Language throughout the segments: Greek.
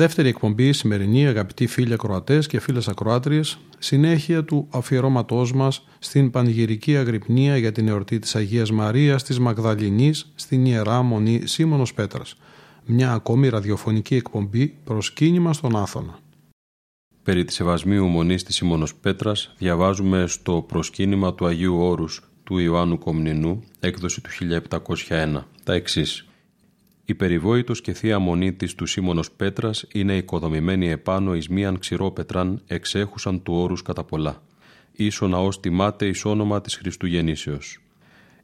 Δεύτερη εκπομπή σημερινή, αγαπητοί φίλοι ακροατές και φίλες ακροάτριες, συνέχεια του αφιερώματός μας στην πανηγυρική αγρυπνία για την εορτή της Αγίας Μαρίας της Μαγδαληνής στην ιερά μονή Σίμωνος Πέτρας. Μια ακόμη ραδιοφωνική εκπομπή προσκύνημα στον Άθωνα. Περί της Σεβασμίου Μονής της Σίμωνος Πέτρας διαβάζουμε στο προσκύνημα του Αγίου Όρους του Ιωάννου Κομνηνού, έκδοση του 1701, τα εξής. Η περιβόητος και θεία μονή της του Σίμωνος Πέτρας είναι οικοδομημένη επάνω εις μίαν ξηρόπετραν εξέχουσαν του όρους κατά πολλά. Ίσο ναός τιμάται εις όνομα της Χριστού Γεννήσεως.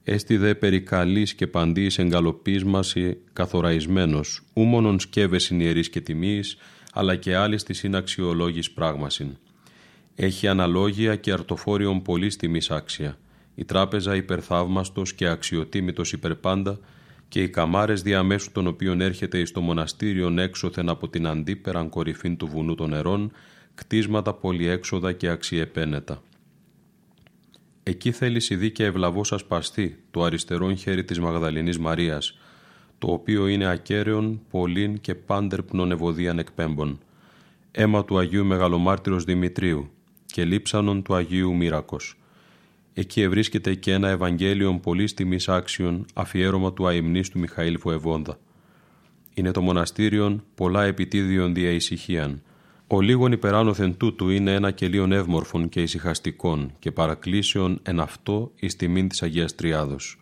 Έστι δε περί καλής και παντής εγκαλοπίσμαση καθοραϊσμένος, ου μόνον σκεύες ιερής και τιμής, αλλά και άλλης της συναξιολόγης πράγμασιν. Έχει αναλόγια και αρτοφόριον πολύ τιμής άξια. Η τράπεζα υπερθαύμαστος και αξιοτίμητος υπερπάντα, και οι καμάρες διαμέσου των οποίων έρχεται εις το μοναστήριον έξωθεν από την αντίπεραν κορυφήν του βουνού των νερών, κτίσματα πολυέξοδα και αξιεπένετα. Εκεί θέλεις η και ευλαβώς ασπαστή το αριστερόν χέρι της Μαγδαληνής Μαρίας, το οποίο είναι ακέραιον, πολλήν και πάντερπνον ευωδίαν εκπέμπων. Αίμα του Αγίου Μεγαλομάρτυρος Δημητρίου και λείψανον του Αγίου Μύρακος Εκεί ευρίσκεται και ένα Ευαγγέλιο πολύ τιμή άξιων αφιέρωμα του αιμνής του Μιχαήλ Φοεβόνδα. Είναι το μοναστήριον πολλά επιτίδιον δια ησυχίαν. Ο λίγον υπεράνωθεν τούτου είναι ένα κελίον εύμορφων και ησυχαστικών και παρακλήσεων εν αυτό εις τιμήν της Αγίας Τριάδος.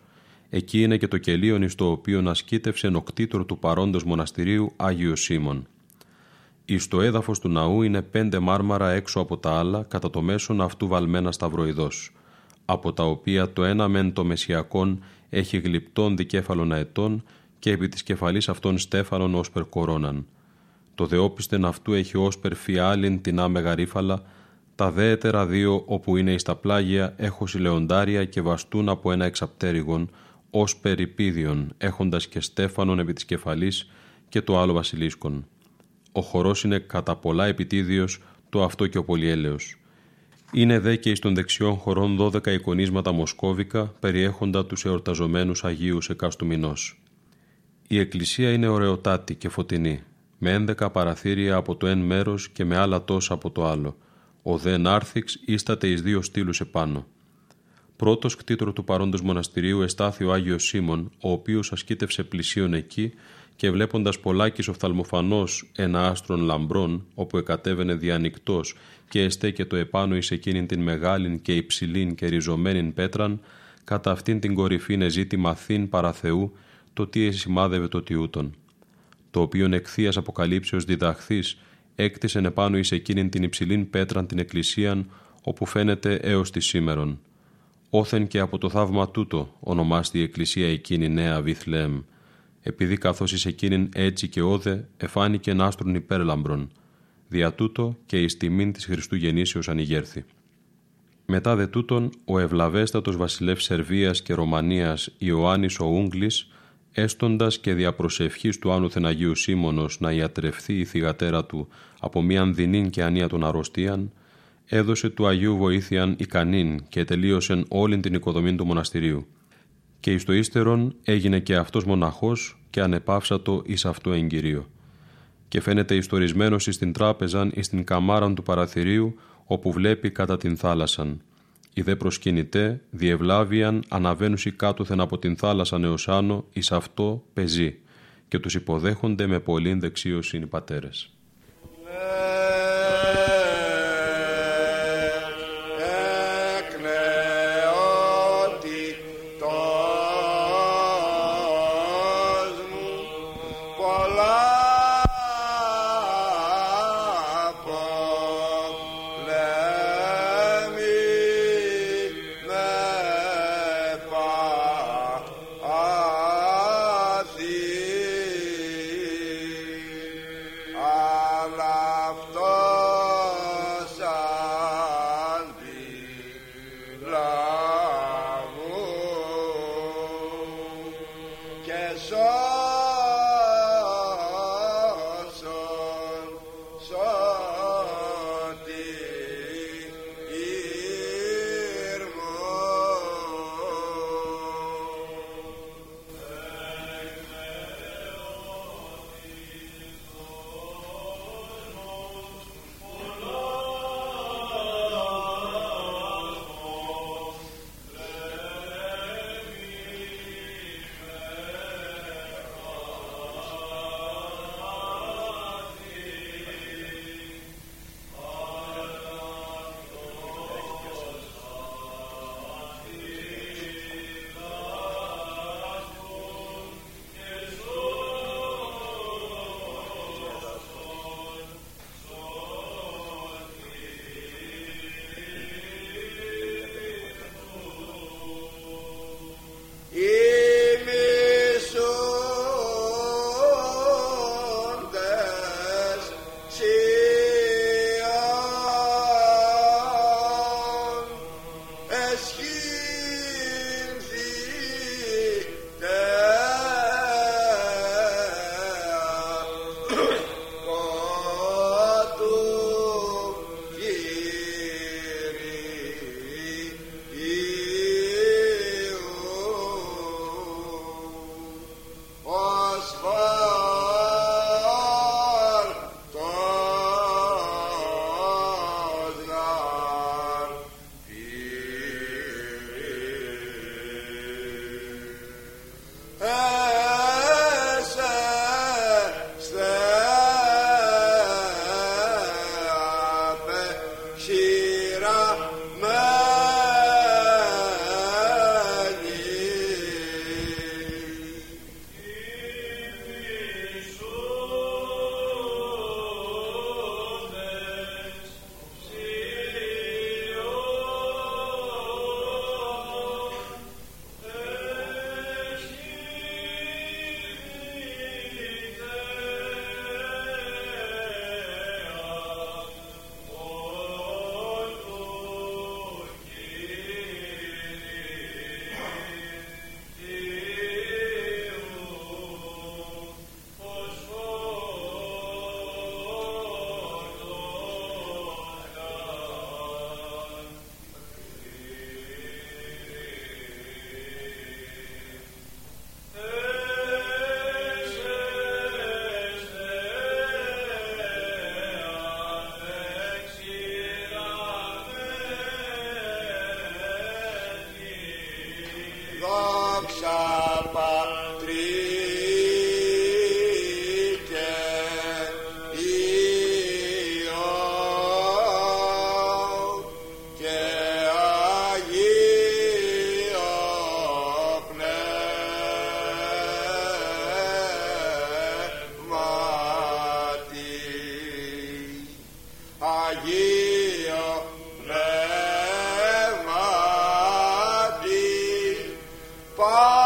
Εκεί είναι και το κελίον εις το οποίο ασκήτευσε νοκτήτορ του παρόντος μοναστηρίου Άγιος Σίμων. Εις το έδαφος του ναού είναι πέντε μάρμαρα έξω από τα άλλα κατά το μέσον αυτού βαλμένα σταυροειδός από τα οποία το ένα μεν το μεσιακόν έχει γλυπτών δικέφαλον αετών και επί της κεφαλής αυτών στέφανον όσπερ κορώναν. Το δεόπιστεν αυτού έχει όσπερ φιάλιν την άμεγα τα δέετερα δύο όπου είναι εις τα πλάγια έχως λεοντάρια και βαστούν από ένα εξαπτέρυγον, ως περιπίδιον, έχοντας και στέφανον επί της κεφαλής και το άλλο βασιλίσκον. Ο χορός είναι κατά πολλά επιτίδιος το αυτό και ο πολυέλεος. Είναι δε και εις των δεξιών χωρών δώδεκα εικονίσματα μοσκόβικα περιέχοντα τους εορταζομένους Αγίους εκάστου μηνός. Η εκκλησία είναι ωραιοτάτη και φωτεινή, με ένδεκα παραθύρια από το εν μέρος και με άλλα τόσα από το άλλο. Ο δε νάρθιξ ίσταται εις δύο στήλους επάνω. Πρώτος κτήτρο του παρόντος μοναστηρίου εστάθη ο Άγιος Σίμων, ο οποίος ασκήτευσε πλησίον εκεί και βλέποντας πολλάκις οφθαλμοφανώς ένα άστρον λαμπρών, όπου εκατέβαινε διανυκτός και εστέκετο επάνω εις εκείνην την μεγάλην και υψηλήν και ριζωμένην πέτραν, κατά αυτήν την κορυφήν εζήτη μαθήν παρά Θεού, το τι εσημάδευε το τιούτον. Το οποίον εκθείας αποκαλύψεως διδαχθής, έκτισεν επάνω εις εκείνην την υψηλήν πέτραν την εκκλησίαν, όπου φαίνεται έως τη σήμερον. Όθεν και από το θαύμα τούτο ονομάστη η εκκλησία εκείνη Νέα Βιθλέμ, επειδή καθώς εις εκείνην έτσι και όδε εφάνηκε άστρον υπέρλαμπρον, δια τούτο και εις τιμήν της Χριστού γεννήσεως ανηγέρθη. Μετά δε τούτον, ο ευλαβέστατος βασιλεύς Σερβίας και Ρωμανίας Ιωάννης ο Ούγγλης, έστοντας και διαπροσευχής του Άνου Θεναγίου Σίμωνος να ιατρευθεί η θυγατέρα του από μίαν δεινήν και ανία των αρρωστίαν, έδωσε του Αγίου βοήθειαν ικανήν και τελείωσεν όλην την οικοδομή του μοναστηρίου. Και εις το ύστερον έγινε και αυτός μοναχός και ανεπάυσατο εις αυτό εγκυρίο και φαίνεται ιστορισμένος εις την τράπεζαν εις την καμάραν του παραθυρίου όπου βλέπει κατά την θάλασσαν. Οι δε προσκυνητέ διευλάβιαν αναβαίνουσι κάτωθεν από την θάλασσα έως άνω εις αυτό πεζή και τους υποδέχονται με πολλήν δεξίωση οι πατέρες. Bye.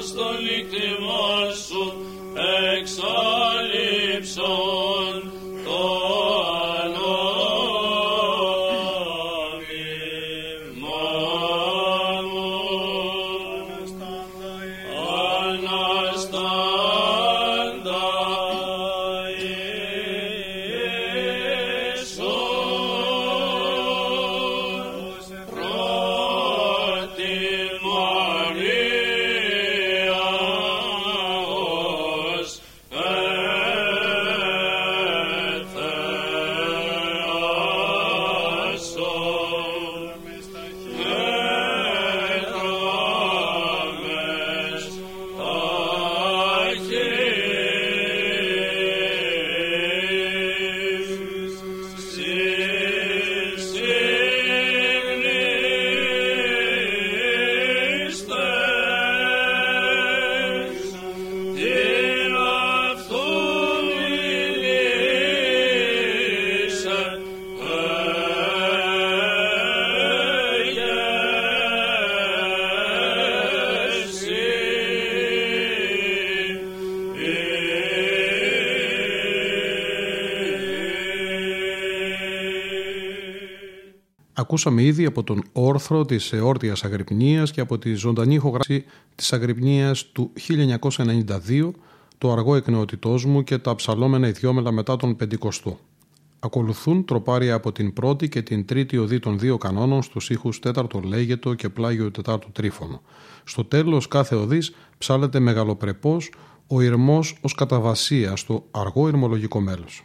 Δαλή και μάστο Ακούσαμε ήδη από τον όρθρο της εόρτιας Αγρυπνίας και από τη ζωντανή ηχογράφηση της Αγρυπνίας του 1992 το αργό εκνεότητός μου και τα ψαλόμενα ιδιόμελα μετά τον Πεντηκοστό. Ακολουθούν τροπάρια από την πρώτη και την τρίτη οδή των δύο κανόνων στους ήχους τέταρτο λέγετο και πλάγιο τετάρτο τρίφωνο. Στο τέλος κάθε οδής ψάλεται μεγαλοπρεπός ο ηρμός ως καταβασία στο αργό ηρμολογικό μέλος.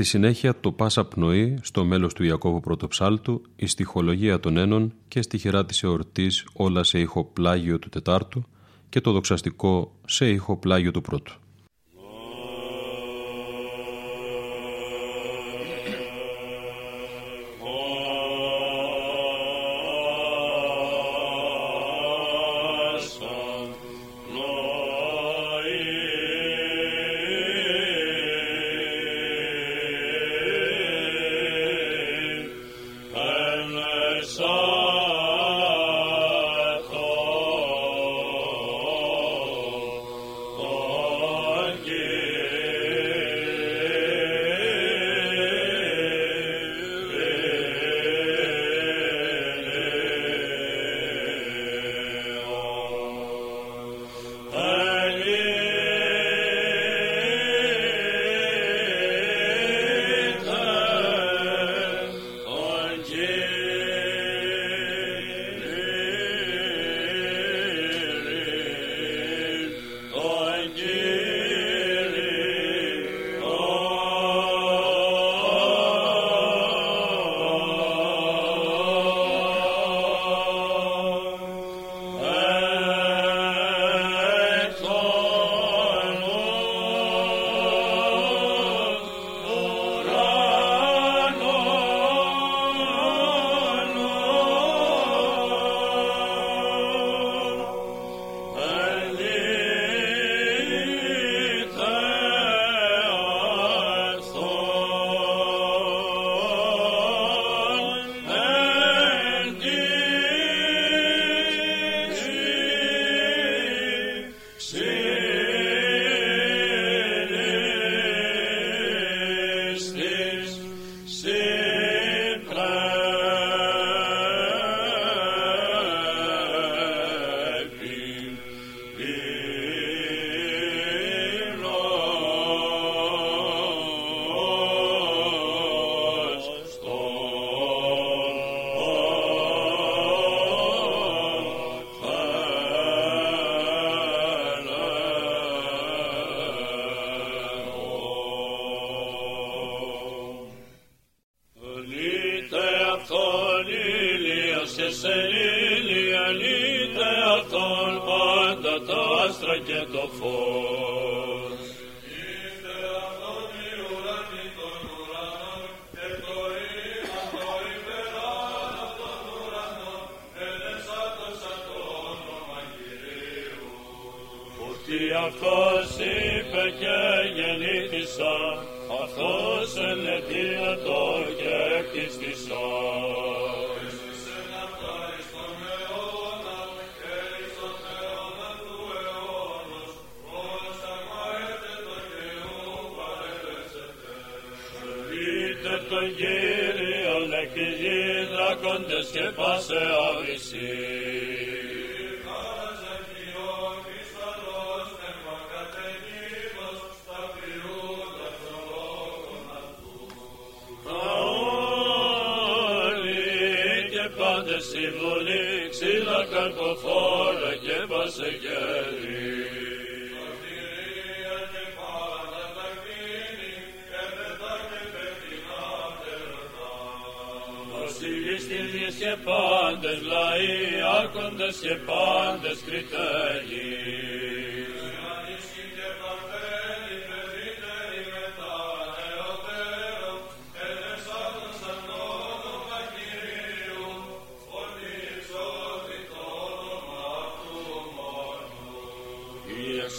Στη συνέχεια το Πάσα Πνοή στο μέλος του Ιακώβου Πρωτοψάλτου, η στοιχολογία των Ένων και στοιχερά της εορτής όλα σε ηχοπλάγιο του Τετάρτου και το δοξαστικό σε ηχοπλάγιο του Πρώτου.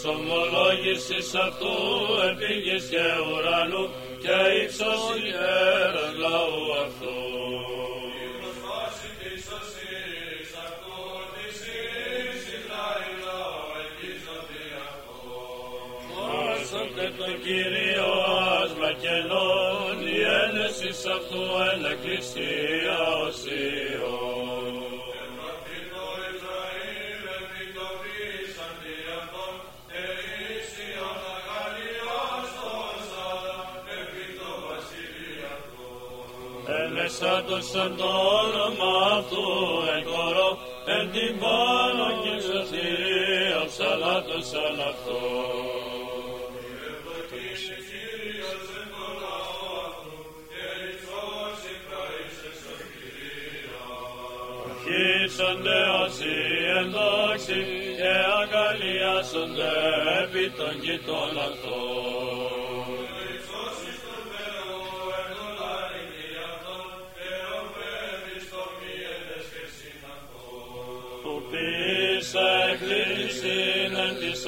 Εξομολόγησης αυτού επίγης και ουρανού και ύψος ιέρας λαού αυτού. Η προσβάση της οσύρης αυτού της ήρης Ισραήλ λαό εκείσοτη αυτός. Μάσονται το Κύριο άσμα κενών η ένεσης αυτού εν εκκλησία οσίων. santo, santo, όνομά εγχωρώ, εν την πάνω και σωτηρία ψαλάτων σαν αυτό. Αρχίσονται όσοι ενδόξοι και αγκαλιάσονται επί των γητών αυτών.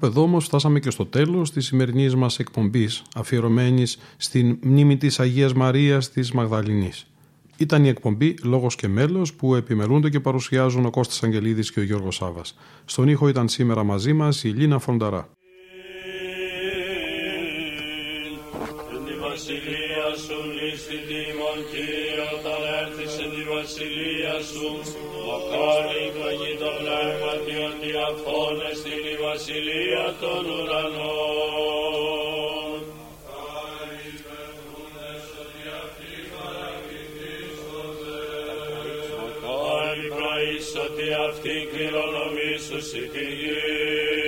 Κάπου εδώ όμως φτάσαμε και στο τέλος της σημερινής μας εκπομπής αφιερωμένης στην μνήμη της Αγίας Μαρίας της Μαγδαληνής. Ήταν η εκπομπή «Λόγος και μέλος» που επιμελούνται και παρουσιάζουν ο Κώστας Αγγελίδης και ο Γιώργος Σάβας. Στον ήχο ήταν σήμερα μαζί μας η Λίνα Φονταρά. βασιλεία σου λύστη τιμών Κύριε όταν έρθεις εν τη βασιλεία σου μακάρι εκλογή το πνεύμα ότι αφώνεσαι η βασιλεία των ουρανών. Μακάρι πραείς ότι αυτή κληρονομήσουσι τη γη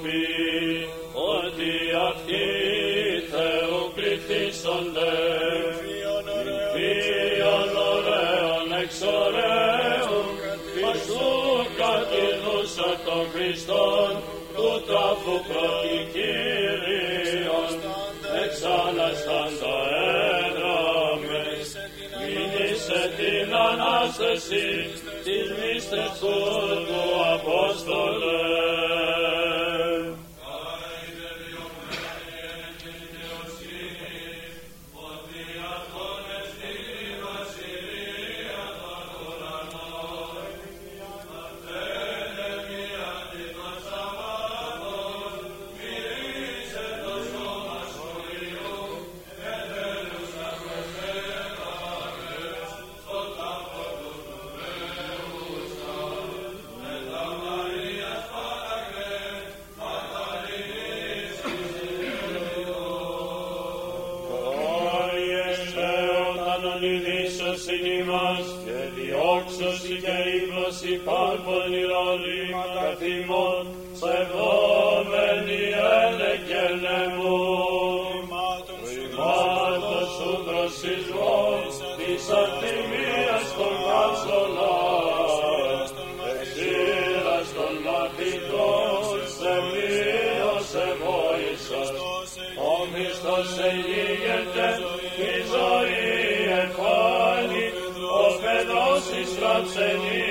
υλοποιεί ότι αυτοί Θεού πληθύσσονται. Βίων ωραίων εξ ωραίου, πασού κατηδούσα των Χριστών, του τάφου πρώτη Κύριον, εξαναστάντα έδραμες, μείνησε την Ανάσταση της μυστικού του Απόστολε. i Señor.